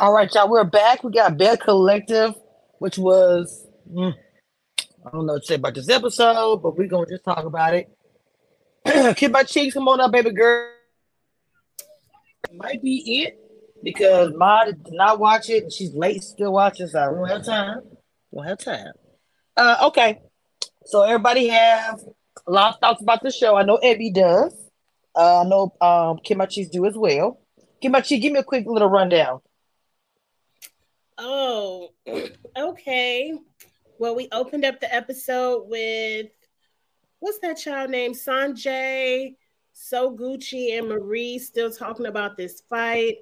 All right, y'all. We're back. We got Belle Collective, which was mm, I don't know what to say about this episode, but we're gonna just talk about it. Keep my cheeks, come on up, baby girl. Might be it because Ma did not watch it, and she's late still watching, so I don't have time. Don't have time. Uh, okay. So everybody have a lot of thoughts about the show. I know Ebby does. Uh, I know um Kimachi's do as well. Kimachi, give me a quick little rundown. Oh, okay. Well, we opened up the episode with what's that child name? Sanjay, So Gucci, and Marie still talking about this fight.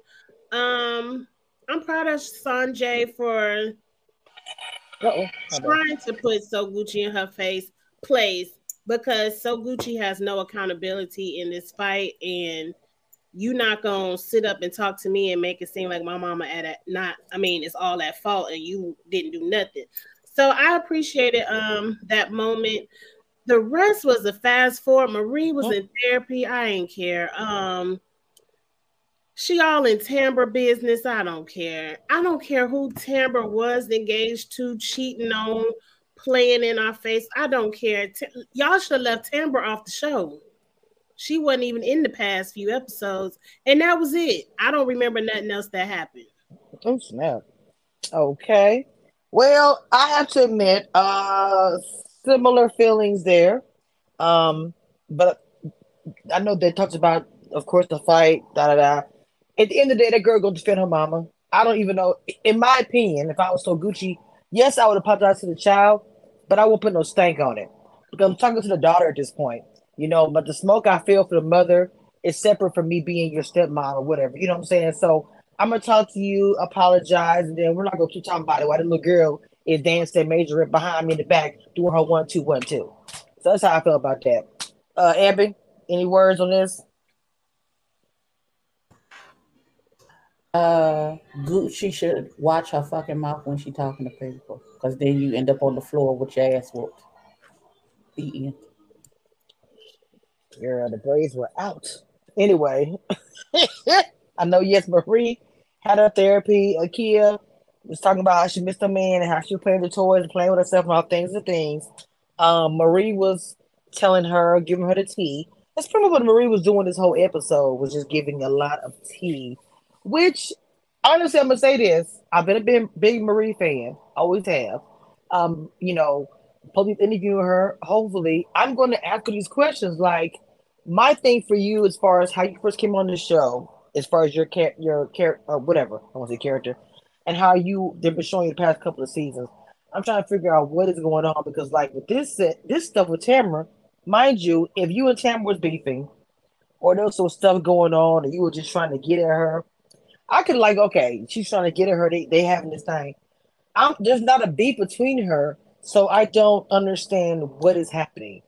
Um, I'm proud of Sanjay for Uh-oh. trying to put So Gucci in her face place because So Gucci has no accountability in this fight and you not gonna sit up and talk to me and make it seem like my mama at it not i mean it's all at fault and you didn't do nothing so i appreciated um that moment the rest was a fast forward marie was in therapy i ain't care um she all in Tambra business. I don't care. I don't care who Tambra was engaged to, cheating on, playing in our face. I don't care. T- y'all should have left Tambra off the show. She wasn't even in the past few episodes, and that was it. I don't remember nothing else that happened. Oh snap! Okay, well, I have to admit, uh, similar feelings there. Um, but I know they talked about, of course, the fight. Da da da. At the end of the day, that girl gonna defend her mama. I don't even know. In my opinion, if I was so Gucci, yes, I would apologize to the child, but I won't put no stank on it because I'm talking to the daughter at this point you know, but the smoke I feel for the mother is separate from me being your stepmom or whatever. You know what I'm saying? So I'm gonna talk to you, apologize, and then we're not gonna keep talking about it while the little girl is dancing major behind me in the back doing her one two one two. So that's how I feel about that. Uh Abby, any words on this? Uh Gucci should watch her fucking mouth when she talking to people. Cause then you end up on the floor with your ass whooped. The end. Girl, the braids were out. Anyway, I know, yes, Marie had her therapy. Akia was talking about how she missed her man and how she was playing the toys and playing with herself and all things and things. Um, Marie was telling her, giving her the tea. That's pretty much what Marie was doing this whole episode, was just giving a lot of tea. Which, honestly, I'm gonna say this: I've been a big, big Marie fan, always have. Um, you know, police interviewing her. Hopefully, I'm going to ask her these questions. Like, my thing for you, as far as how you first came on the show, as far as your car- your character or uh, whatever, I want to say character, and how you they've been showing you the past couple of seasons. I'm trying to figure out what is going on because, like, with this this stuff with Tamara, mind you, if you and Tamara was beefing, or there was some stuff going on, and you were just trying to get at her, I could like, okay, she's trying to get at her. They they having this thing. I'm there's not a beef between her so I don't understand what is happening.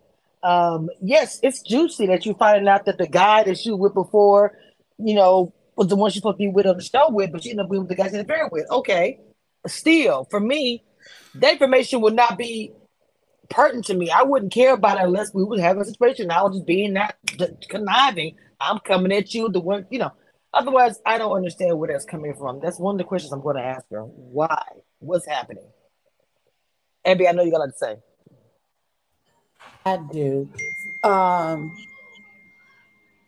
Um, yes, it's juicy that you finding out that the guy that you with before, you know, was the one she supposed to be with on the show with, but she ended up being with the guy she's affair with. Okay. Still, for me, that information would not be pertinent to me. I wouldn't care about it unless we would have a situation. I was just being that conniving. I'm coming at you, the one, you know. Otherwise, I don't understand where that's coming from. That's one of the questions I'm going to ask her. Why? What's happening? Abby, I know you got a lot to say. I do. Um,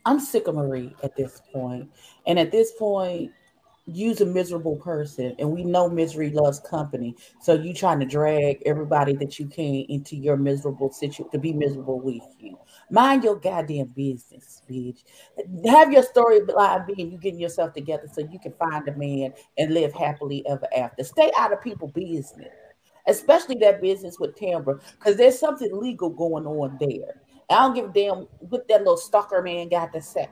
I'm sick of Marie at this point. And at this point, use a miserable person. And we know misery loves company. So you trying to drag everybody that you can into your miserable situation to be miserable with you. Mind your goddamn business, bitch. Have your story line being you getting yourself together so you can find a man and live happily ever after. Stay out of people's business especially that business with Tambra, because there's something legal going on there. I don't give a damn what that little stalker man got to say.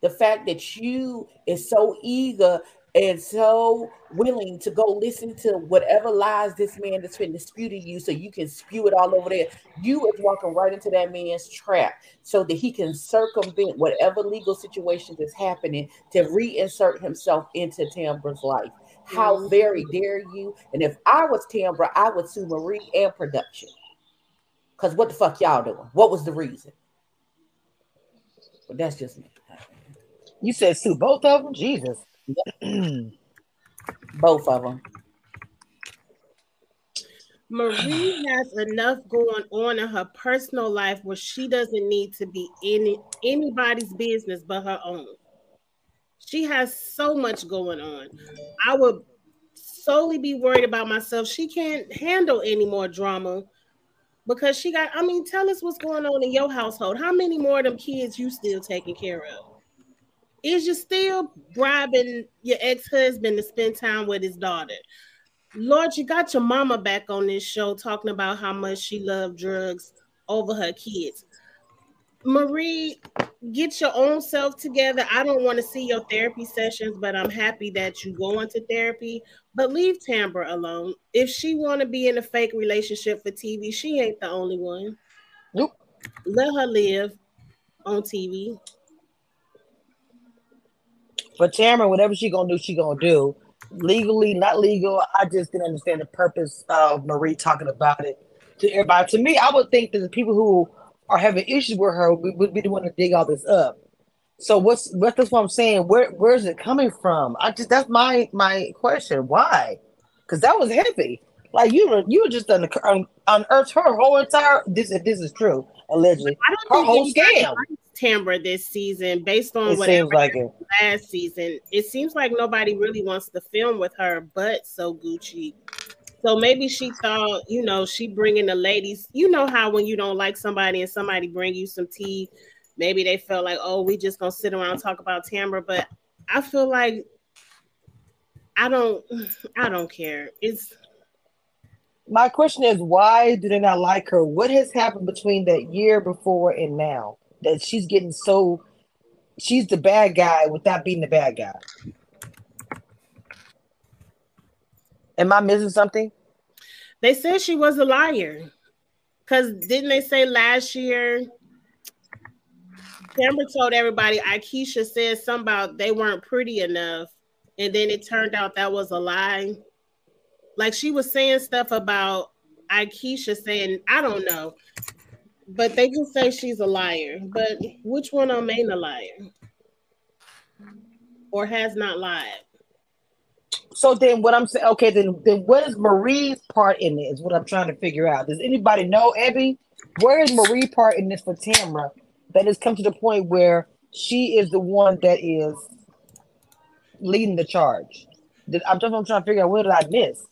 The fact that you is so eager and so willing to go listen to whatever lies this man that's been disputing you so you can spew it all over there. You is walking right into that man's trap so that he can circumvent whatever legal situations is happening to reinsert himself into Tambra's life. How very dare you? And if I was Tambra, I would sue Marie and production. Because what the fuck y'all doing? What was the reason? But that's just me. You said sue both of them? Jesus. Both of them. Marie has enough going on in her personal life where she doesn't need to be any anybody's business but her own. She has so much going on. I would solely be worried about myself. She can't handle any more drama because she got. I mean, tell us what's going on in your household. How many more of them kids you still taking care of? Is you still bribing your ex husband to spend time with his daughter? Lord, you got your mama back on this show talking about how much she loved drugs over her kids. Marie, get your own self together. I don't want to see your therapy sessions, but I'm happy that you go into therapy. But leave Tambra alone. If she want to be in a fake relationship for TV, she ain't the only one. Nope. Let her live on TV. But Tamara, whatever she gonna do, she gonna do. Legally, not legal. I just didn't understand the purpose of Marie talking about it to everybody. To me, I would think that the people who are having issues with her we, would be the one to dig all this up. So what's what that's what I'm saying. Where where is it coming from? I just that's my my question. Why? Because that was heavy. Like you were you were just un, un, unearthed her whole entire this if this is true allegedly I don't whole think anybody scam. Tambra this season based on what It whatever seems like last season. It seems like nobody really wants to film with her, but so Gucci. So maybe she thought, you know, she bringing the ladies. You know how when you don't like somebody and somebody bring you some tea, maybe they felt like, oh, we just gonna sit around and talk about Tambra. But I feel like I don't, I don't care. It's My question is, why do they not like her? What has happened between that year before and now that she's getting so? She's the bad guy without being the bad guy. Am I missing something? they said she was a liar. Cause didn't they say last year? Tambra told everybody Aikisha said something about they weren't pretty enough, and then it turned out that was a lie. Like she was saying stuff about Aikisha saying, I don't know, but they just say she's a liar. But which one of them ain't a liar? Or has not lied? So then, what I'm saying, okay, then then what is Marie's part in it? Is what I'm trying to figure out. Does anybody know, Abby? Where is Marie part in this for Tambra? That has come to the point where she is the one that is leading the charge. I'm just I'm trying to figure out what did I miss?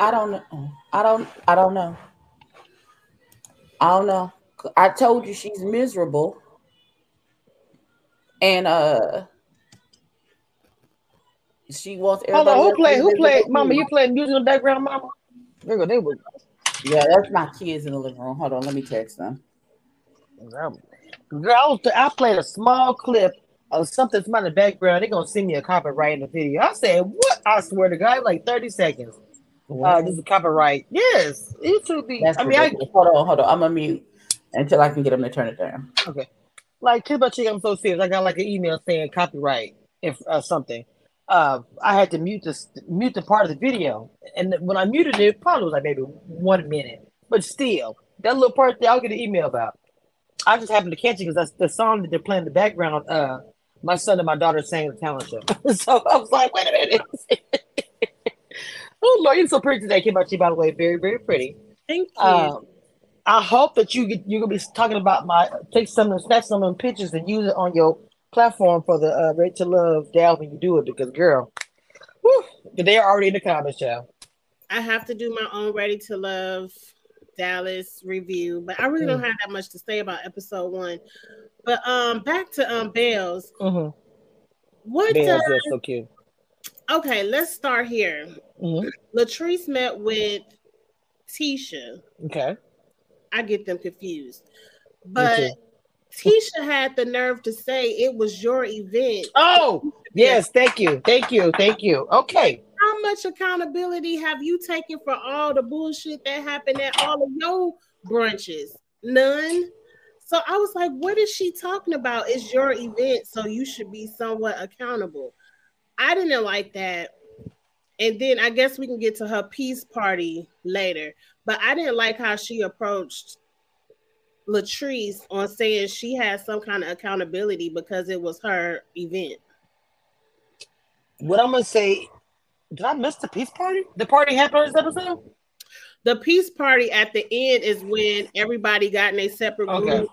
I don't know. I don't. I don't know. I don't know. I told you she's miserable, and uh, she wants. Hold on, who played? Who played? Mama, you. playing music in the background, Mama? There go, they were. Yeah, that's my kids in the living room. Hold on, let me text them. Girl, I, I played a small clip of something from in the background. They're gonna send me a copyright in the video. I said, "What?" I swear to God, like 30 seconds. Uh, this is copyright. Yes, it should be. That's I mean, I hold on, hold on. I'm gonna mute until I can get them to turn it down. okay. Like, Kid Chick, I'm so serious. I got like an email saying copyright if uh, something. Uh, I had to mute this, mute the part of the video, and when I muted it, it probably was like maybe one minute. But still, that little part there, I'll get an email about. I just happened to catch it because that's the song that they're playing in the background. Uh, my son and my daughter sang the talent show, so I was like, wait a minute. oh Lord, you're so pretty today, Kim Chi. By the way, very very pretty. Thank you. Um, I hope that you get, you're gonna be talking about my take some of snatch some of them pictures and use it on your platform for the uh, Ready to Love Dal when you do it because girl, whew, they're already in the comments, child. I have to do my own Ready to Love Dallas review, but I really don't Mm. have that much to say about episode one. But um, back to um Bells. Mm-hmm. What? Bells, that's so cute. okay, let's start here. Mhm. Latrice met with Tisha. Okay, I get them confused, but. Tisha had the nerve to say it was your event. Oh yes, thank you, thank you, thank you. Okay, How much accountability have you taken for all the bullshit that happened at all of your brunches? None. So I was like, what is she talking about? It's your event, so you should be somewhat accountable. I didn't like that. And then I guess we can get to her peace party later. But I didn't like how she approached Latrice on saying she has some kind of accountability because it was her event. What I'm gonna say, did I miss the peace party? The party happened on this episode? The peace party at the end is when everybody got in a separate group okay.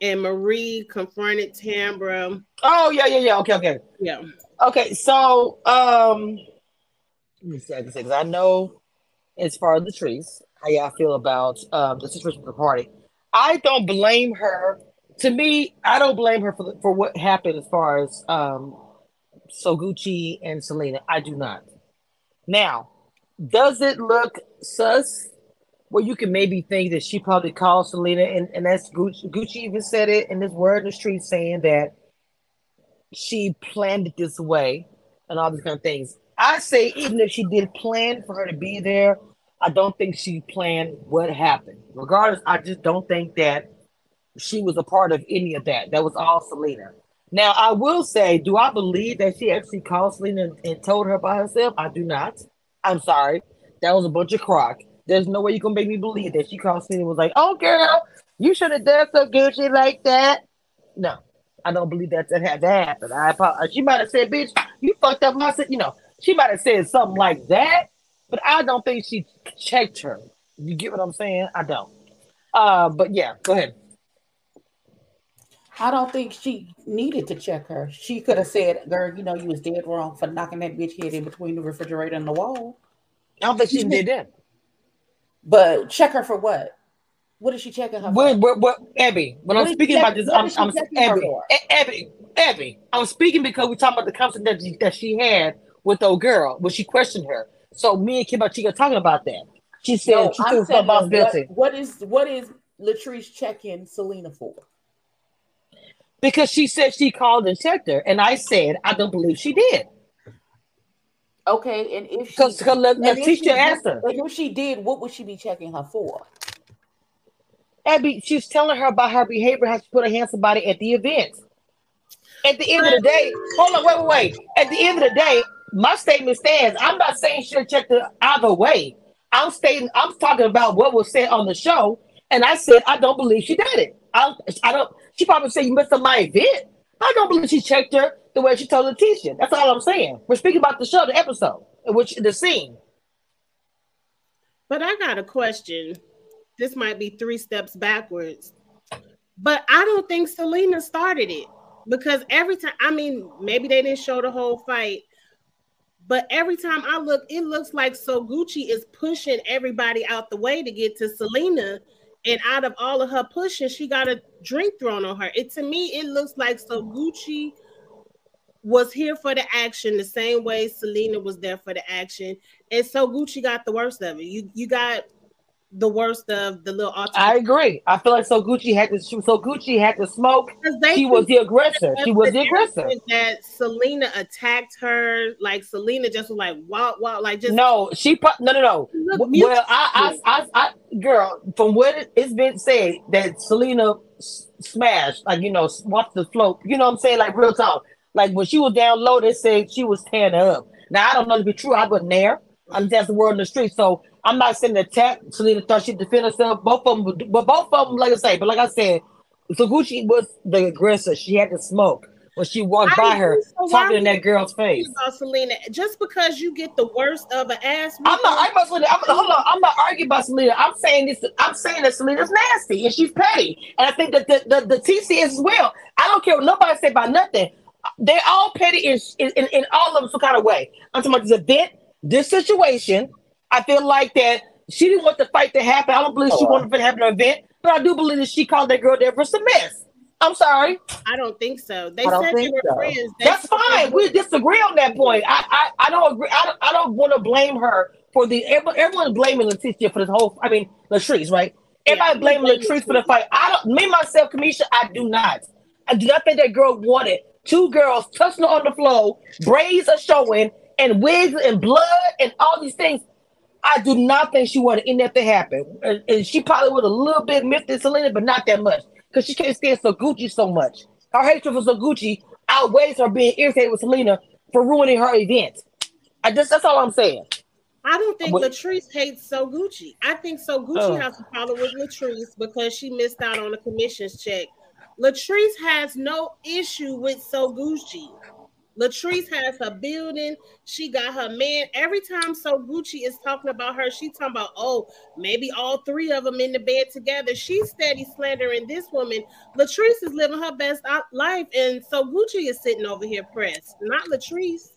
and Marie confronted Tambra. Oh yeah, yeah, yeah. Okay, okay. Yeah. Okay, so um let me see, I can say because I know as far as the trees, how y'all feel about um the situation with the party. I don't blame her. To me, I don't blame her for for what happened as far as um So Gucci and Selena. I do not. Now, does it look sus? Well, you can maybe think that she probably called Selena, and, and that's Gucci, Gucci even said it in this word in the street saying that she planned it this way and all these kind of things. I say, even if she did plan for her to be there, I don't think she planned what happened. Regardless, I just don't think that she was a part of any of that. That was all Selena. Now, I will say, do I believe that she actually called Selena and, and told her by herself? I do not. I'm sorry. That was a bunch of crock. There's no way you can make me believe that she called Selena and was like, oh, girl, you should have done so Gucci like that. No, I don't believe that that had to happen. I apologize. She might have said, bitch, you fucked up my, you know, she might have said something like that, but I don't think she checked her. You get what I'm saying? I don't. Uh, but yeah, go ahead. I don't think she needed to check her. She could have said, "Girl, you know you was dead wrong for knocking that bitch head in between the refrigerator and the wall." I don't think she did that. But check her for what? What is she checking her what, what, what, Abby, when what I'm speaking check, about this, I'm, I'm Abby, Abby, Abby, I'm speaking because we're talking about the conversation that she, that she had with old girl when she questioned her. So me and Kim Chica talking about that. She said no, she. What, what is what is Latrice checking Selena for? because she said she called and checked her, and I said I don't believe she did. Okay, and if she, because Letitia asked her, if she did, what would she be checking her for? Abby, she's telling her about her behavior, how she put her hands somebody at the event. At the end of the day, hold on, wait, wait, wait. At the end of the day, my statement stands. I'm not saying she checked the either way. I'm stating, I'm talking about what was said on the show, and I said I don't believe she did it. I, I don't. She probably said you missed my event. I don't believe she checked her the way she told Letitia. That's all I'm saying. We're speaking about the show, the episode, which the scene. But I got a question. This might be three steps backwards. But I don't think Selena started it because every time, I mean, maybe they didn't show the whole fight, but every time I look, it looks like so Gucci is pushing everybody out the way to get to Selena and out of all of her pushing, she got a drink thrown on her. It to me, it looks like so Gucci was here for the action the same way Selena was there for the action, and so Gucci got the worst of it. You you got the worst of the little. I agree. I feel like so Gucci had to. So Gucci had to smoke. She was the aggressor. She was the aggressor. That Selena attacked her. Like Selena just was like wow, wow, like just no. She no, no, no. Well, I, I, I, I, girl, from what it's been said that Selena smashed, like you know, swapped the float. You know what I'm saying? Like real talk. Like when she was down low, they said she was tearing up. Now I don't know to be true. I wasn't there. I'm just the word in the street. So I'm not saying attack Selena thought she'd defend herself. Both of them, but both of them, like I say, but like I said, so Gucci was the aggressor. She had to smoke when she walked I by her, so talking in that girl's face. About Selena, just because you get the worst of an ass. I'm not. I'm not. I'm, hold on. I'm not arguing about Selena. I'm saying this. I'm saying that Selena's nasty and she's petty, and I think that the the, the TC is as well. I don't care what nobody say about nothing. They're all petty in, in, in all of them some kind of way. I'm talking about this event, this situation, I feel like that she didn't want the fight to happen. I don't believe she wanted it to happen an event, but I do believe that she called that girl there for some mess. I'm sorry. I don't think so. They said they were so. friends. They That's fine. We disagree on that point. I I, I don't agree. I don't, I don't want to blame her for the. Everyone's blaming Letitia for this whole. I mean, Latrice, right? Everybody yeah, blaming Latrice for the fight. I don't. Me myself, Kamisha, I do not. I do not think that girl wanted two girls touching on the floor, braids are showing, and wigs and blood and all these things. I do not think she wanted any of that to happen. And, and she probably would a little bit miffed at Selena, but not that much. Because she can't stand so Gucci so much. Her hatred for So Gucci outweighs her being irritated with Selena for ruining her event. I just that's all I'm saying. I don't think what? Latrice hates So Gucci. I think So Gucci oh. has a problem with Latrice because she missed out on a commissions check. Latrice has no issue with So Gucci. Latrice has her building. She got her man. Every time So Gucci is talking about her, she talking about, oh, maybe all three of them in the bed together. She's steady slandering this woman. Latrice is living her best life, and So Gucci is sitting over here pressed, not Latrice.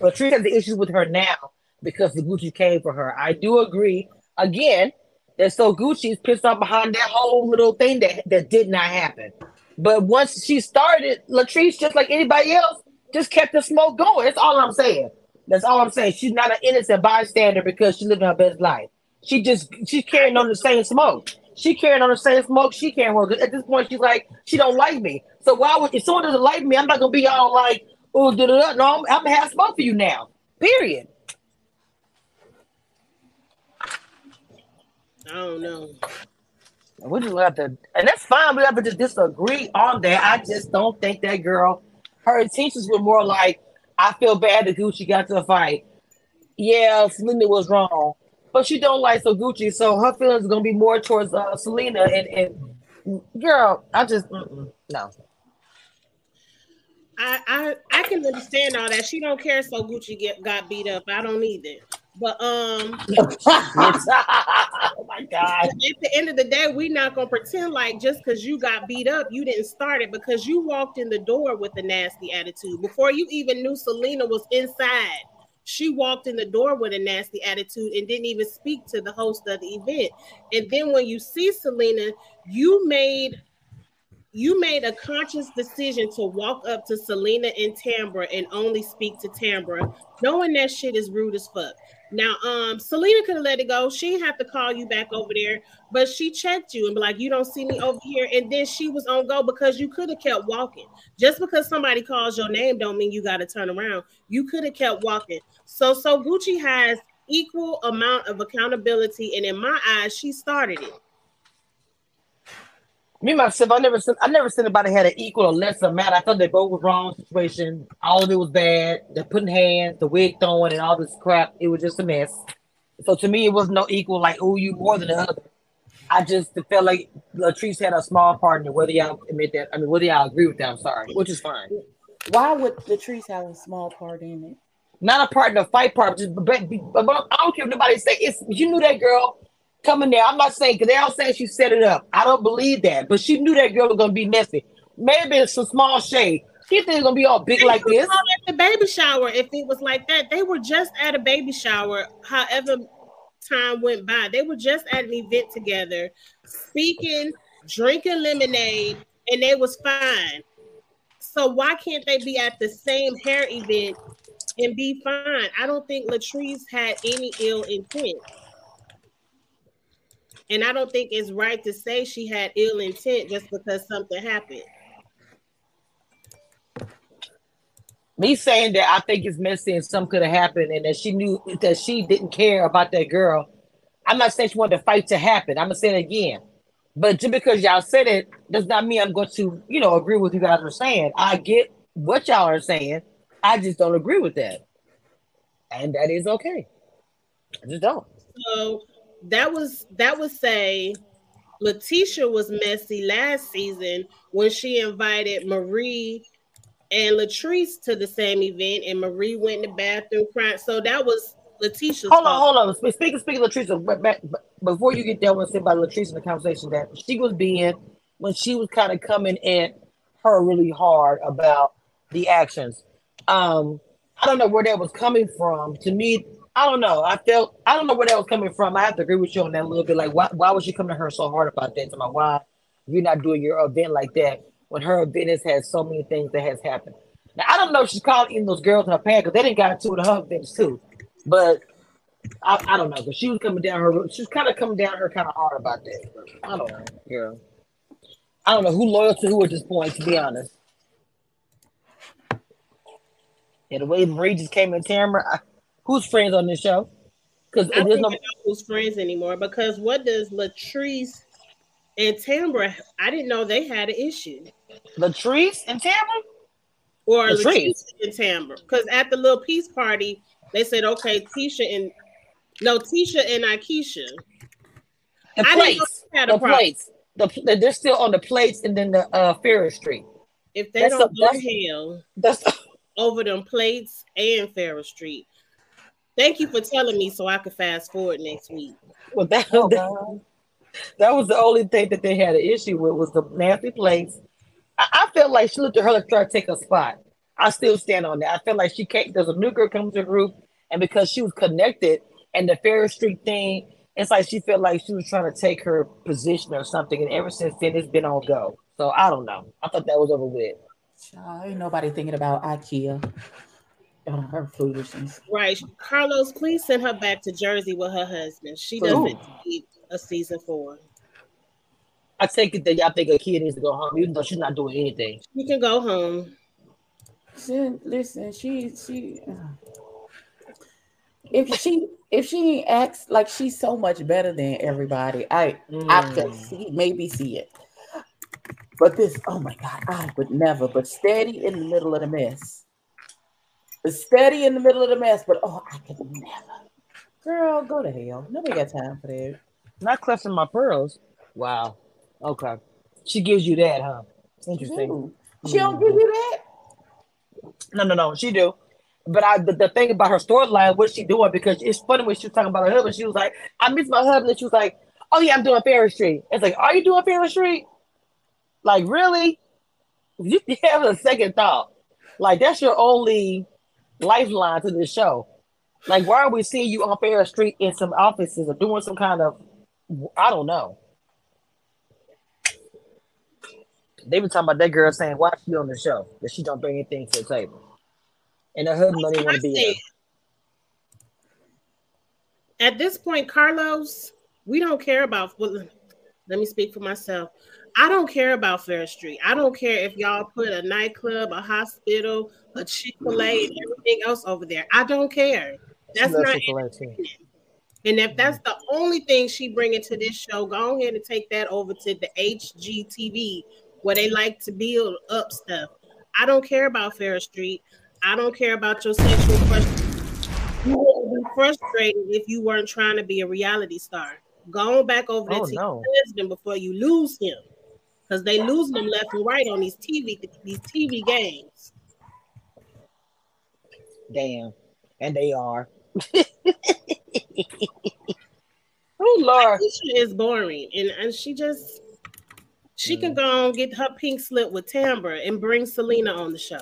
Latrice has the issues with her now because the Gucci came for her. I do agree. Again, that So Gucci is pissed off behind that whole little thing that, that did not happen. But once she started, Latrice, just like anybody else, just kept the smoke going. That's all I'm saying. That's all I'm saying. She's not an innocent bystander because she lived her best life. She just she's carrying on the same smoke. She carrying on the same smoke. She carrying on. At this point, she's like, she don't like me. So why would if someone doesn't like me, I'm not gonna be all like, oh, da da da. No, I'm, I'm gonna have smoke for you now. Period. I don't know. We just have to, and that's fine. We have to just disagree on that. I just don't think that girl her intentions were more like, I feel bad that Gucci got to a fight. Yeah, Selena was wrong, but she don't like so Gucci, so her feelings are gonna be more towards uh, Selena. And, and girl, I just no. I, I I can understand all that. She don't care. So Gucci get got beat up. I don't either. But um, oh my god! At the end of the day, we're not gonna pretend like just because you got beat up, you didn't start it because you walked in the door with a nasty attitude before you even knew Selena was inside. She walked in the door with a nasty attitude and didn't even speak to the host of the event. And then when you see Selena, you made you made a conscious decision to walk up to Selena and Tambra and only speak to Tambra, knowing that shit is rude as fuck. Now, um, Selena could have let it go. She have to call you back over there, but she checked you and be like, "You don't see me over here." And then she was on go because you could have kept walking. Just because somebody calls your name, don't mean you got to turn around. You could have kept walking. So, so Gucci has equal amount of accountability, and in my eyes, she started it me myself, I never, said I never said anybody had an equal or lesser amount. I thought they both were wrong situation. All of it was bad. The putting hands, the wig throwing, and all this crap. It was just a mess. So to me, it was no equal. Like, oh, you more than the other. I just felt like Latrice had a small part in it. Whether y'all admit that, I mean, whether y'all agree with that, I'm sorry, which is fine. Why would Latrice have a small part in it? Not a part in the fight part, just but, but, but I don't care if nobody say it's. You knew that girl coming there. I'm not saying because they all saying she set it up. I don't believe that, but she knew that girl was gonna be messy. Maybe it's a small shade. She think it's gonna be all big they like this. At the baby shower, if it was like that, they were just at a baby shower. However, time went by, they were just at an event together, speaking, drinking lemonade, and they was fine. So why can't they be at the same hair event and be fine? I don't think Latrice had any ill intent. And I don't think it's right to say she had ill intent just because something happened. Me saying that I think it's messy and something could have happened and that she knew that she didn't care about that girl. I'm not saying she wanted the fight to happen. I'm gonna say it again. But just because y'all said it does not mean I'm going to, you know, agree with you guys are saying. I get what y'all are saying. I just don't agree with that. And that is okay. I just don't. So that was that would say LaTisha was messy last season when she invited Marie and Latrice to the same event, and Marie went in the bathroom crying. So that was LaTisha's. Hold fault. on, hold on. Speaking speaking of Latrice, but, but, before you get done with say about Latrice in the conversation that she was being when she was kind of coming at her really hard about the actions. Um, I don't know where that was coming from. To me, I don't know. I felt I don't know where that was coming from. I have to agree with you on that a little bit. Like, why why was she coming to her so hard about that? To my why you're not doing your event like that when her event has had so many things that has happened. Now I don't know if she's calling in those girls in her past because they didn't got two of her events too. But I, I don't know. But she was coming down her. She was kind of coming down her kind of hard about that. I don't know. Yeah. I don't know who loyal to who at this point. To be honest. Yeah, the way Marie just came in, camera, I, who's friends on this show? Because I don't no... who's friends anymore. Because what does Latrice and Tambra? I didn't know they had an issue. Latrice and Tambra, or Latrice, Latrice and Tambra? Because at the little peace party, they said, okay, Tisha and No, Tisha and Aikisha. The plates. The plates. The, they're still on the plates and then the uh Ferris Street. If they that's don't a, go hell that's over them plates and Ferris Street. Thank you for telling me so I could fast forward next week. Well, that, oh, that, that was the only thing that they had an issue with was the nasty plates. I, I felt like she looked at her to try to take a spot. I still stand on that. I feel like she can't. There's a new girl coming to the group, and because she was connected and the Ferris Street thing, it's like she felt like she was trying to take her position or something. And ever since then, it's been on go. So I don't know. I thought that was over with. ain't nobody thinking about IKEA. Oh, her foolishness. Right. Carlos, please send her back to Jersey with her husband. She doesn't need a season four. I take it that y'all think a kid needs to go home, even though she's not doing anything. She can go home. Listen, listen she she if she if she acts like she's so much better than everybody, I mm. I could see maybe see it. But this, oh my god, I would never. But steady in the middle of the mess. Steady in the middle of the mess. But oh, I could never. Girl, go to hell. Nobody got time for that. Not clutching my pearls. Wow. Okay. She gives you that, huh? Interesting. She don't give you that. No, no, no. She do. But I, the, the thing about her storyline, what she doing? Because it's funny when she was talking about her husband. She was like, "I miss my husband." And she was like, "Oh yeah, I'm doing Ferris Street." It's like, "Are you doing Ferris Street?" Like, really? You have a second thought. Like, that's your only lifeline to this show. Like, why are we seeing you on Fair Street in some offices or doing some kind of, I don't know. They been talking about that girl saying why she on the show that she don't bring anything to the table, and her husband don't want to be. At this point, Carlos, we don't care about. Well, let me speak for myself. I don't care about Fair Street. I don't care if y'all put a nightclub, a hospital, a Chick Fil A, and everything else over there. I don't care. That's not. And if that's the only thing she bringing to this show, go ahead and take that over to the HGTV where they like to build up stuff. I don't care about Fair Street. I don't care about your sexual frustration. You would be frustrated if you weren't trying to be a reality star. Go on back over there oh, to no. your husband before you lose him. Because they lose them left and right on these TV these TV games. Damn. And they are. oh Lord. She is boring. And, and she just she can mm. go and get her pink slip with Tambra and bring Selena on the show.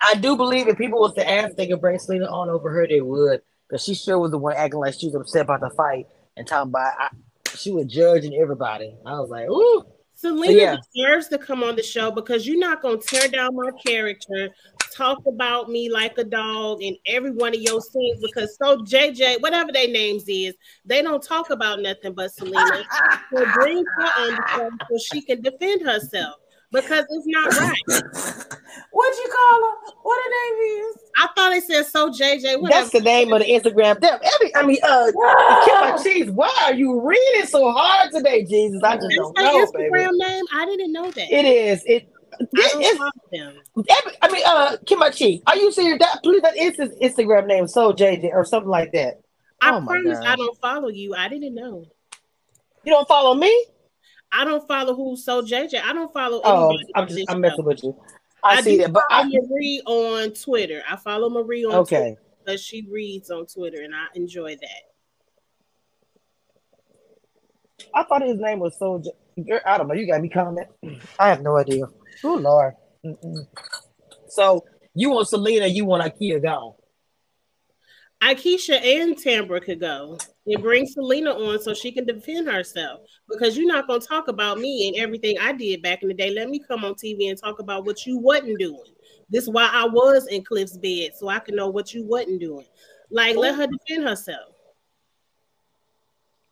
I do believe if people was to ask, they could bring Selena on over her, they would. Because she sure was the one acting like she was upset about the fight and talking about I, she was judging everybody. I was like, ooh. Selena yeah. deserves to come on the show because you're not gonna tear down my character, talk about me like a dog in every one of your scenes because so JJ, whatever their names is, they don't talk about nothing but Selena. so bring her on the show so she can defend herself because it's not right. What'd you call her? What her name is? I thought it said so JJ. Whatever. That's the name of the Instagram. Them every, I mean, uh, my cheese. Why are you reading so hard today, Jesus? I just That's don't know, Instagram baby. name. I didn't know that. It is. It. I, every, I mean, uh, Kimachi, are you serious? That please, that is his Instagram name, so JJ or something like that. I oh promise I don't follow you. I didn't know. You don't follow me? I don't follow who so JJ. I don't follow. Oh, I'm just I'm messing with you. I, I see that, but I Marie on Twitter. I follow Marie on okay. Twitter because she reads on Twitter, and I enjoy that. I thought his name was so. I don't know. You got me comment. I have no idea. Oh Lord. Mm-mm. So you want Selena? You want IKEA gone? Aikisha and Tambra could go and bring Selena on so she can defend herself because you're not going to talk about me and everything I did back in the day. Let me come on TV and talk about what you wasn't doing. This is why I was in Cliff's bed so I can know what you wasn't doing. Like, let her defend herself.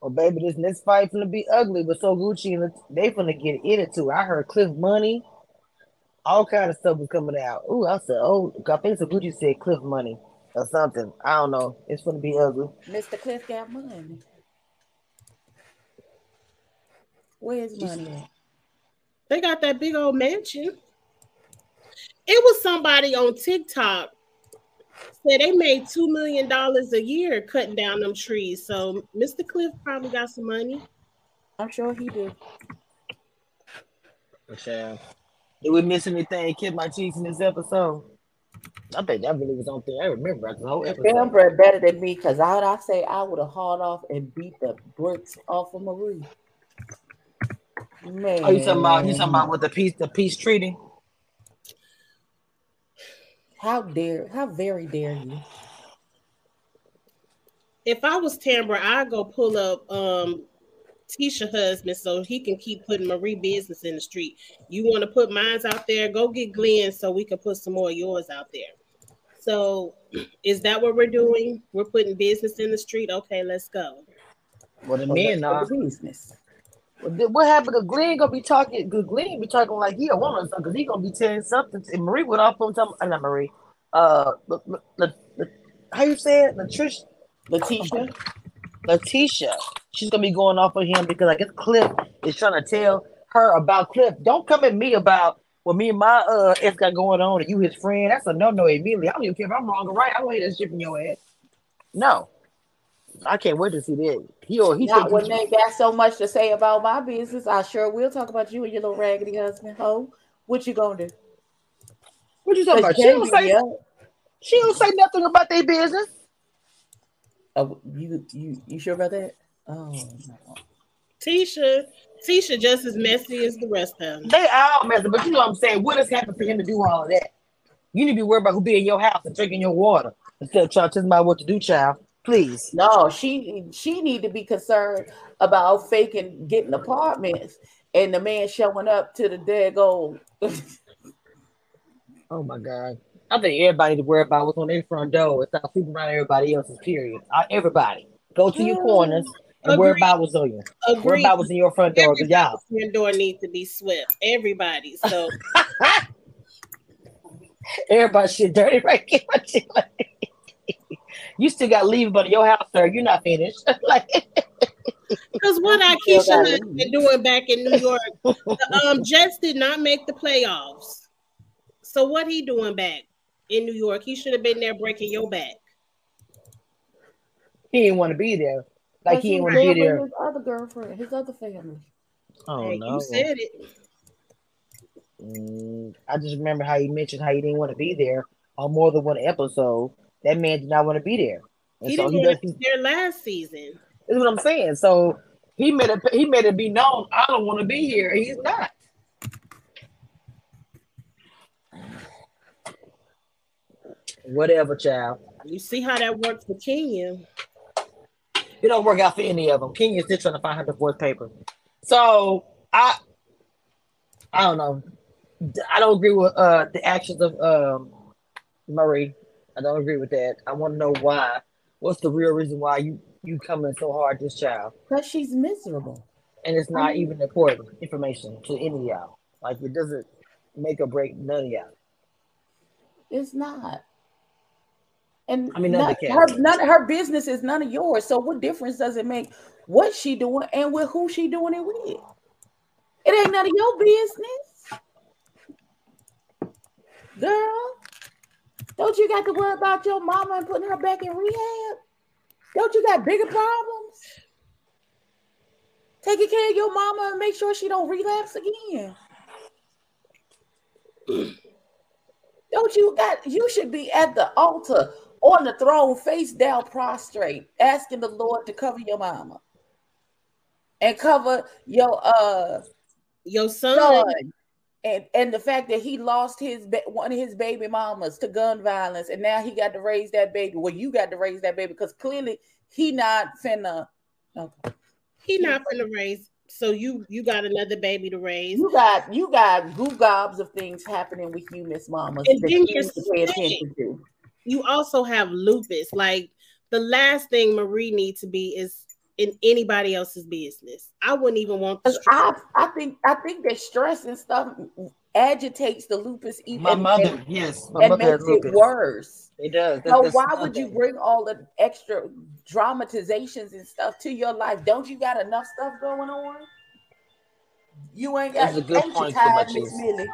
Well, baby, this next fight gonna be ugly, but so Gucci and they gonna get in it too. I heard Cliff Money, all kind of stuff was coming out. Ooh, I said, oh, I think so Gucci said Cliff Money or something. I don't know. It's gonna be ugly. Mr. Cliff got money. Where's money at? They got that big old mansion. It was somebody on TikTok said they made two million dollars a year cutting down them trees. So Mr. Cliff probably got some money. I'm sure he did. Yeah. Did we miss anything? Kid my cheese in this episode. I think that really was on there. I remember the whole episode. Remember better than me because I would I say I would have hauled off and beat the bricks off of Marie. Man. Oh, you talking about you talking about with the peace the peace treaty? How dare how very dare you? If I was Tambra, I'd go pull up um Tisha husband so he can keep putting Marie business in the street. You want to put mines out there? Go get Glenn so we can put some more of yours out there. So, is that what we're doing? We're putting business in the street. Okay, let's go. Well, the men are business. What happened? to Glenn gonna be talking. Cause Glenn be talking like he a woman, because he gonna be telling something. And Marie went off on something. Uh, not Marie. Uh, the, the, the, how you say it? Latricia. Letitia. Letitia. She's gonna be going off of him because I guess Cliff is trying to tell her about Cliff. Don't come at me about what me and my uh ex got going on, and you his friend. That's a no no immediately. I don't even care if I'm wrong or right. I don't hate that shit from your ass. No. I can't wait to see that. He or he Not when they got so much to say about my business. I sure will talk about you and your little raggedy husband. Ho, what you gonna do? What you talking about? She don't, say, she don't say nothing about their business. Oh, you you you sure about that? Oh no. Tisha, Tisha just as messy as the rest of them. They all messy, but you know what I'm saying? What has happened for him to do all of that? You need to be worried about who be in your house and drinking your water instead of trying to tell somebody what to do, child. Please. No, she she need to be concerned about faking getting apartments and the man showing up to the dead gold. oh my god. I think everybody to worry about what's on their front door. It's not sleeping around everybody else's period. Uh, everybody. Go to your corners and Agreed. worry about what's on you. Agreed. Worry about what's in your front door. Y'all. Your door needs to be swept. Everybody. So everybody shit dirty right here. you still got leave but your house, sir. You're not finished. like because what Keisha has been doing back in New York, the um, Jets did not make the playoffs. So what he doing back in New York? He should have been there breaking your back. He didn't want to be there. Like he didn't want to be there. His other girlfriend, his other family. Oh hey, no! You said it. Mm, I just remember how he mentioned how he didn't want to be there on more than one episode that man did not want to be there. And he so didn't he does, be there last season. That's what I'm saying. So he made it. He made it be known. I don't want to be here. He's not. Whatever, child. You see how that works for Kenya. It don't work out for any of them. Kenya's still trying to find her divorce paper. So I, I don't know. I don't agree with uh, the actions of um, Murray I don't agree with that. I want to know why. What's the real reason why you you coming so hard this child? Because she's miserable, and it's not I mean, even important information to any of y'all. Like it doesn't make or break none of y'all. It's not. And I mean, none, her none her business is none of yours. So what difference does it make what she doing and with who she doing it with? It ain't none of your business, girl. Don't you got to worry about your mama and putting her back in rehab? Don't you got bigger problems? Taking care of your mama and make sure she don't relapse again. don't you got you should be at the altar on the throne, face down, prostrate, asking the Lord to cover your mama and cover your uh your son, son and and the fact that he lost his one of his baby mamas to gun violence, and now he got to raise that baby. Well, you got to raise that baby because clearly he not finna. Okay. He not finna raise. So you you got another baby to raise. You got you got goo gobs of things happening with you, Miss Mama. And then you pay attention to. You also have lupus. Like the last thing Marie needs to be is in anybody else's business. I wouldn't even want to. I, I think I think that stress and stuff agitates the lupus even. My mother, and, yes, my and makes it worse. It does. so why would you bring all the extra dramatizations and stuff to your life? Don't you got enough stuff going on? You ain't got. That's a good point, Millie.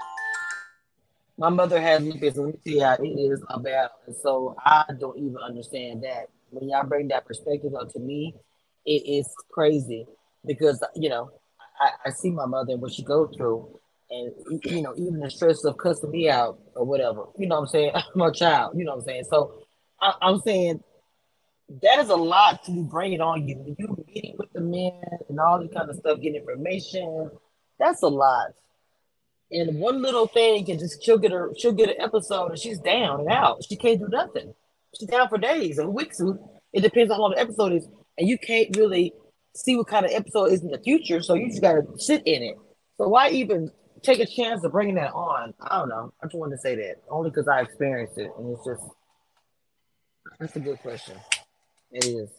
My mother has lupus. Let me tell you it is a battle, and so I don't even understand that. When y'all bring that perspective up to me, it is crazy because you know I, I see my mother and what she goes through, and you know even the stress of cussing me out or whatever. You know what I'm saying? I'm a child. You know what I'm saying? So I, I'm saying that is a lot to be bringing on you. You meeting with the men and all this kind of stuff, getting information, that's a lot. And one little thing can just she'll get her she'll get an episode and she's down and out. She can't do nothing. She's down for days and weeks. It depends on how long the episode is, and you can't really see what kind of episode is in the future. So you just gotta sit in it. So why even take a chance of bringing that on? I don't know. I just wanted to say that only because I experienced it, and it's just that's a good question. It is.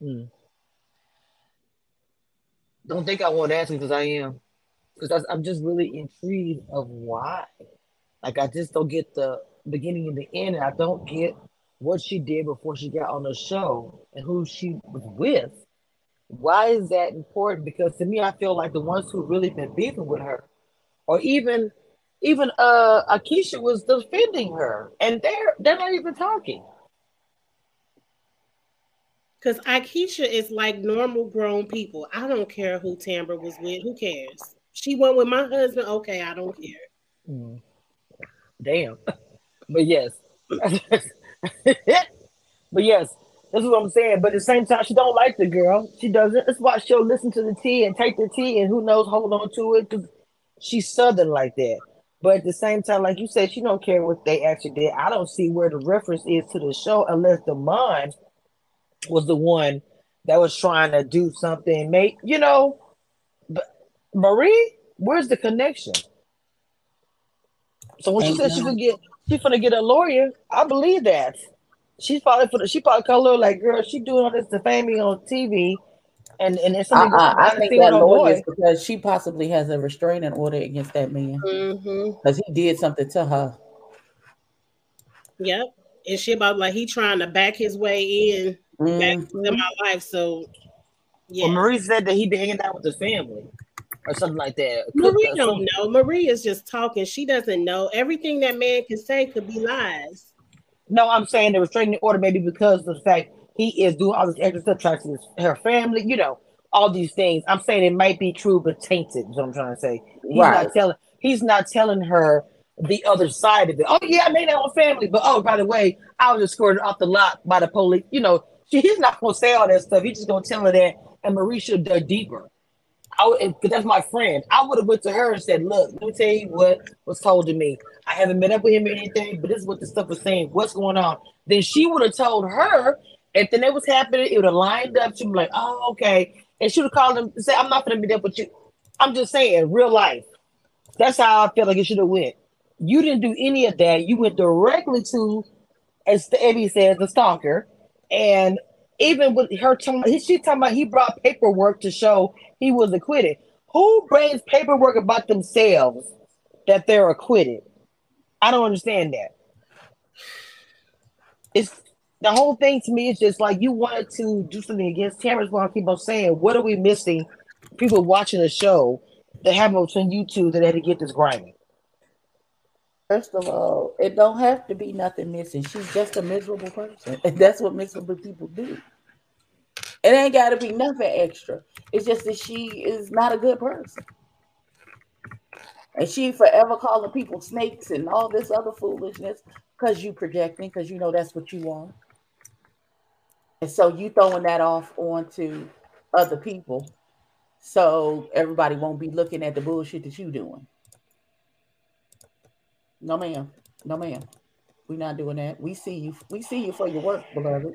Hmm. Don't think I won't answer because I am. Because I'm just really intrigued of why. Like I just don't get the beginning and the end, and I don't get what she did before she got on the show and who she was with. Why is that important? Because to me, I feel like the ones who really been beefing with her, or even even uh Aikisha was defending her, and they're they're not even talking. Because Aikisha is like normal grown people. I don't care who Tambra was with. Who cares? She went with my husband. Okay, I don't care. Mm. Damn. But yes. but yes, that's what I'm saying. But at the same time, she don't like the girl. She doesn't. That's why she'll listen to the tea and take the tea and who knows, hold on to it because she's southern like that. But at the same time, like you said, she don't care what they actually did. I don't see where the reference is to the show unless the mind was the one that was trying to do something. Make you know, but Marie, where's the connection? So when she said she could get, she's gonna get a lawyer. I believe that. She's probably for the, she probably called her like, girl, she doing all this to fame me on TV, and and it's something. Uh-uh, I think that lawyer is because she possibly has a restraining order against that man because Mm-hmm. he did something to her. Yep. And she about like he trying to back his way in back Mhm. to my life. So yeah. Well, Marie said that he been hanging out with the family or something like that. Marie don't know. Marie is just talking. She doesn't know. Everything that man can say could be lies. No, I'm saying the restraining order maybe because of the fact he is doing all this extra stuff, trying to her family, you know, all these things. I'm saying it might be true, but tainted. Is what I'm trying to say. He's Right. not telling. He's not telling her the other side of it. Oh yeah, I made that with family, but oh by the way, I was escorted off the lot by the police. You know, she, he's not gonna say all that stuff. He's just gonna tell her that, and Marie should dug deeper. I that's my friend. I would have went to her and said, "Look, let me tell you what was told to me. I haven't met up with him or anything, but this is what the stuff was saying. What's going on?" Then she would have told her, and then it was happening. It would have lined up. She'd be like, "Oh, okay," and she would have called him and say, "I'm not going to meet up with you." I'm just saying, real life. That's how I feel like it should have went. You didn't do any of that. You went directly to, as Eddie says, the stalker, and even with her, talking- she talking about he brought paperwork to show he was acquitted. Who brings paperwork about themselves that they're acquitted? I don't understand that. It's the whole thing to me is just like you wanted to do something against Terrence. What I keep on saying, what are we missing? People watching the show that have between you two that had to get this grimy. First of all, it don't have to be nothing missing. She's just a miserable person. And that's what miserable people do. It ain't got to be nothing extra. It's just that she is not a good person. And she forever calling people snakes and all this other foolishness because you projecting, because you know that's what you want. And so you throwing that off onto other people. So everybody won't be looking at the bullshit that you doing. No, ma'am. No, ma'am. We're not doing that. We see you. We see you for your work, beloved.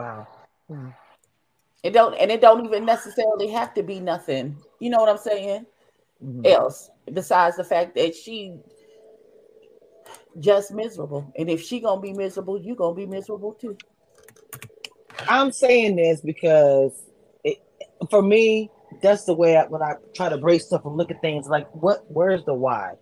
Wow. It don't, and it don't even necessarily have to be nothing. You know what I'm saying? Mhm. Else besides the fact that she just miserable, and if she gonna be miserable, you gonna be miserable too. I'm saying this because it, for me, that's the way I, when I try to break stuff and look at things like what, where's the why?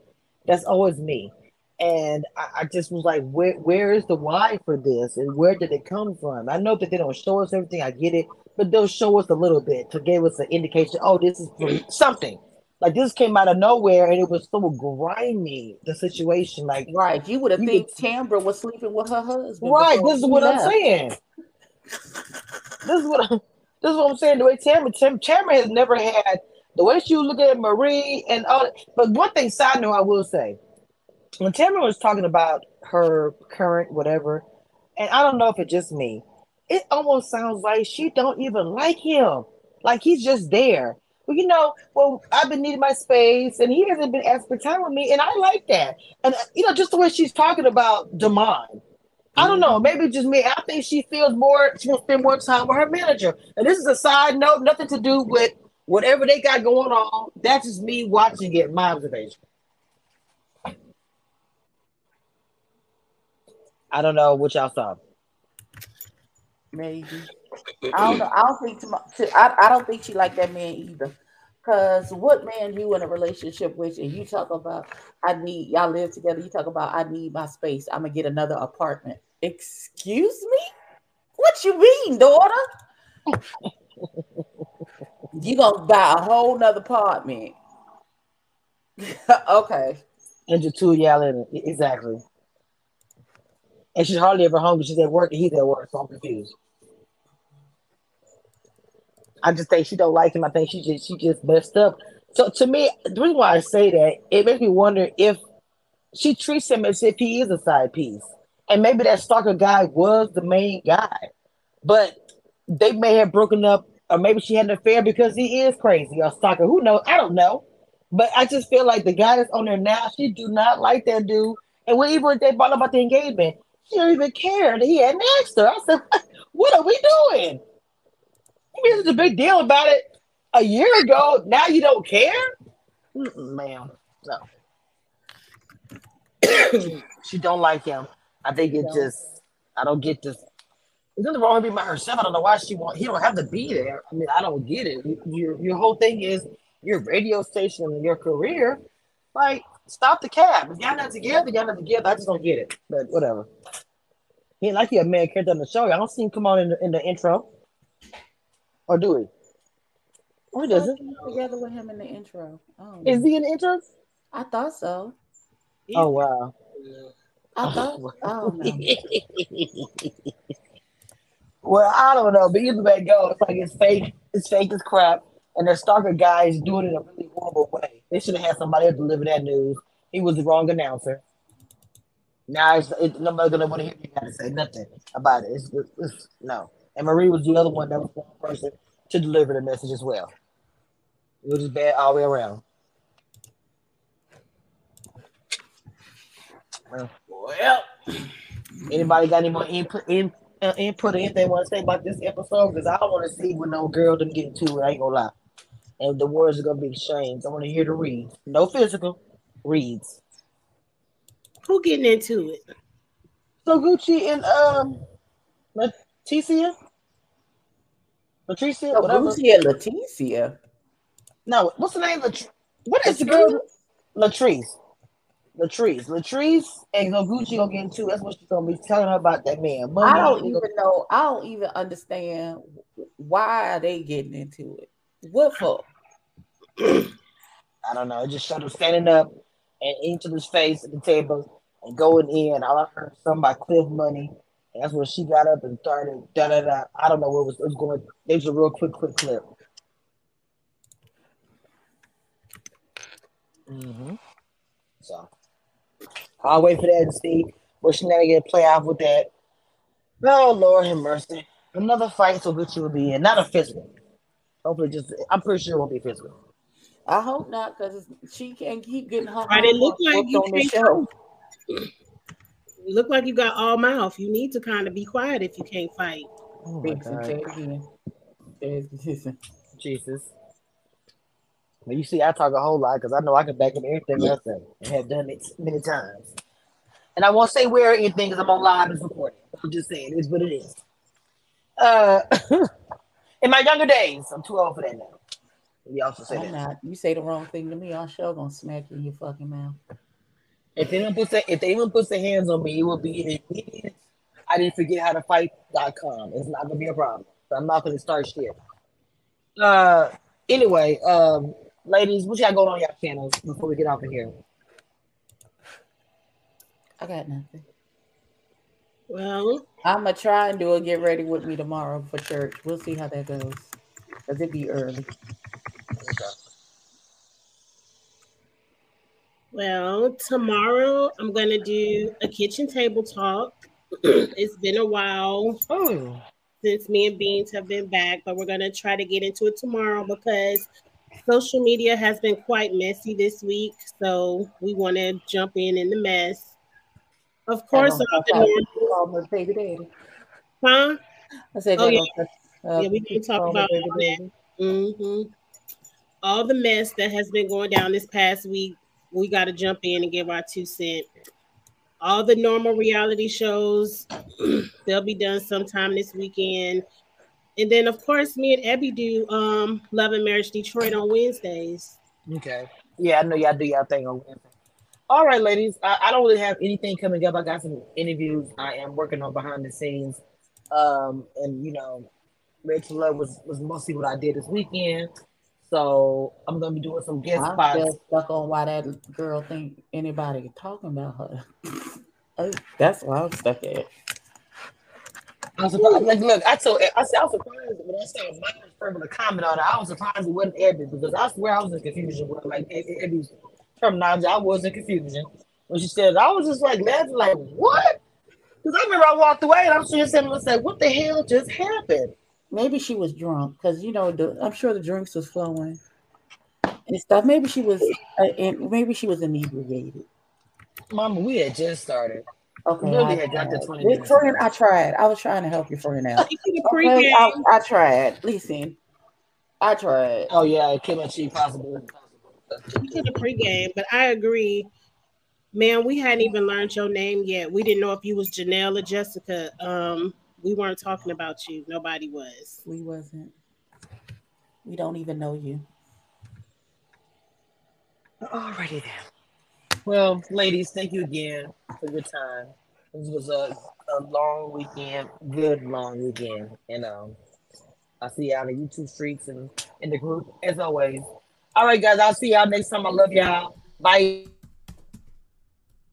That's always me. And I, I just was like, where, where is the why for this, and where did it come from? I know that they don't show us everything. I get it, but they'll show us a little bit to give us an indication. Oh, this is something. Like this came out of nowhere and it was so grimy, the situation. Like right, you would have think Tambra was sleeping with her husband. Right, this is what left. I'm saying. this is what I'm, this is what I'm saying. The way Tamara, Tam, Tamara has never had the way she was looking at Marie and all. But one thing, side note, I will say, when Tamara was talking about her current whatever, and I don't know if it's just me, it almost sounds like she don't even like him. Like he's just there. Well, you know, well, I've been needing my space, and he hasn't been asking for time with me, and I like that. And uh, you know, just the way she's talking about Demond. I don't know. Maybe just me. I think she feels more. She will spend more time with her manager. And this is a side note, nothing to do with whatever they got going on. That's just me watching it. My observation. I don't know what y'all saw. Maybe. I don't know. I don't think. To, I, I don't think she like that man either. Cause what man you in a relationship with, and you talk about I need y'all live together. You talk about I need my space. I'm gonna get another apartment. Excuse me? What you mean, daughter? you gonna buy a whole nother apartment. okay. And your two y'all in it. Exactly. And she's hardly ever home because she's at work and he's at work, so I'm confused. I just think she don't like him. I think she just she just messed up. So to me, the reason why I say that it makes me wonder if she treats him as if he is a side piece and maybe that stalker guy was the main guy, but they may have broken up, or maybe she had an affair because he is crazy or stalker. Who knows? I don't know. But I just feel like the guy that's on there now, she do not like that dude. And when even they brought up about the engagement, she don't even care that he hadn't asked her. I said, "What are we doing?" You made such a big deal about it a year ago. Now you don't care, Mm-mm, ma'am. No, she don't like him. I think it just I don't get this. There's nothing wrong with being by herself. I don't know why she want. He don't have to be there. I mean, I don't get it. Your your whole thing is your radio station and your career. Like, stop the cab. If y'all not together, y'all not together. I just don't get it. But whatever. He ain't like he a man character on the show. I don't see him come on in the, in the intro. Or do he? Or he doesn't? Together with him in the intro. Oh, is he in the intro? I thought so. Oh wow. I thought. oh no. well, I don't know, but either way it goes, it's like it's fake. It's fake as crap, and the stalker guy is doing it in a really horrible way. They should have had somebody else deliver that news. He was the wrong announcer. Now it's, it, nobody's gonna want to hear you gotta say nothing about it. It's, it's, it's, no. And Marie was the other one that was the person to deliver the message as well. It was just bad all the way around. Well, anybody got any more input in, uh, input or anything want to say about this episode? Because I don't want to see when no girl them get into it. I ain't gonna lie. And the words are gonna be exchanged. I want to hear the read. No physical reads. Who getting into it? So Gucci and um Leticia? Leticia? So whatever. Gucci and Leticia. No, what's the name? Lat- what is the girl? Latrice. Latrice. Latrice and Gucci gonna get into. That's what she's gonna be telling her about that man. Money, I don't even know. I don't even understand why are they getting into it. What for? I don't know. It just showed him standing up and into his face at the table and going in. All I heard something about Cliff Money. And that's when she got up and started da da da. I don't know what was, was going. It was a real quick, quick clip. Mm-hmm. So I'll wait for that and see what shenanigans play out with that. Oh Lord have mercy. Another fight so Gucci will be in. Not a physical. Hopefully just I'm pretty sure it won't be physical. I hope not, because she can't keep getting her. Right, it look like you on the show. Look like you got all mouth. You need to kind of be quiet if you can't fight. Oh Jesus. Well, you see, I talk a whole lot because I know I can back up everything I say and have done it many times. And I won't say where or anything because I'm on live and recording. I'm just saying it's what it is. Uh, in my younger days, I'm too old for that now. You also say I'm that. Not. You say the wrong thing to me, I'm sure gonna smack you in your fucking mouth. If anyone puts their, if anyone puts their hands on me, it will be immediate. I didn't forget how to fight.com. It's not gonna be a problem. So I'm not gonna start shit. Uh anyway, um ladies, what y'all going on y'all channels before we get off of here? I got nothing. Well, I'm gonna try and do a get ready with me tomorrow for church. We'll see how that goes. Cause it be early. well, tomorrow I'm gonna do a kitchen table talk. it's been a while Oh, since me and Beans have been back, but we're gonna try to get into it tomorrow because social media has been quite messy this week. So we want to jump in in the mess. Of course, all the normal, call my baby daddy. huh? I said, Oh, y'all yeah. uh, Yeah, we can talk about baby all that. daddy. hmm All the mess that has been going down this past week, we got to jump in and give our two cent. All the normal reality shows, they'll be done sometime this weekend. And then, of course, me and Abby do um, Love and Marriage Detroit on Wednesdays. okay. Yeah, I know y'all do y'all thing on Wednesday. All right, ladies. I, I don't really have anything coming up. I got some interviews I am working on behind the scenes. Um, and you know, Ready to Love was was mostly what I did this weekend. So I'm gonna be doing some guest I'm spots. still stuck on why that girl think anybody talking about her. Oh, That's why I'm stuck at. I was surprised. Like, look, I told I said I was surprised when I saw my first to comment on it. I was surprised it wasn't Ebby because I swear I was in confusion with like Ebby's terminology. I was in confusion when she said. I was just like laughing, like what? Because I remember I walked away and I'm sitting there and said, "What the hell just happened?" Maybe she was drunk because you know the, I'm sure the drinks was flowing and stuff. Maybe she was, uh, and maybe she was inebriated. Mama, we had just started. Okay, Really I had got to tried. 20 minutes. friend, I tried. I was trying to help your friend out. You could Okay, I. I tried. Listen, I tried. Oh yeah, Kim and she possible. You could have pregame, but I agree. Man, we hadn't even learned your name yet. We didn't know if you was Janelle or Jessica. Um, we weren't talking about you. Nobody was. We wasn't. We don't even know you. Alrighty then. Well, ladies, thank you again for your time. This was a, a long weekend, good long weekend. And um, I'll see y'all in the YouTube streets and in the group as always. All right, guys, I'll see y'all next time. I love y'all. Bye.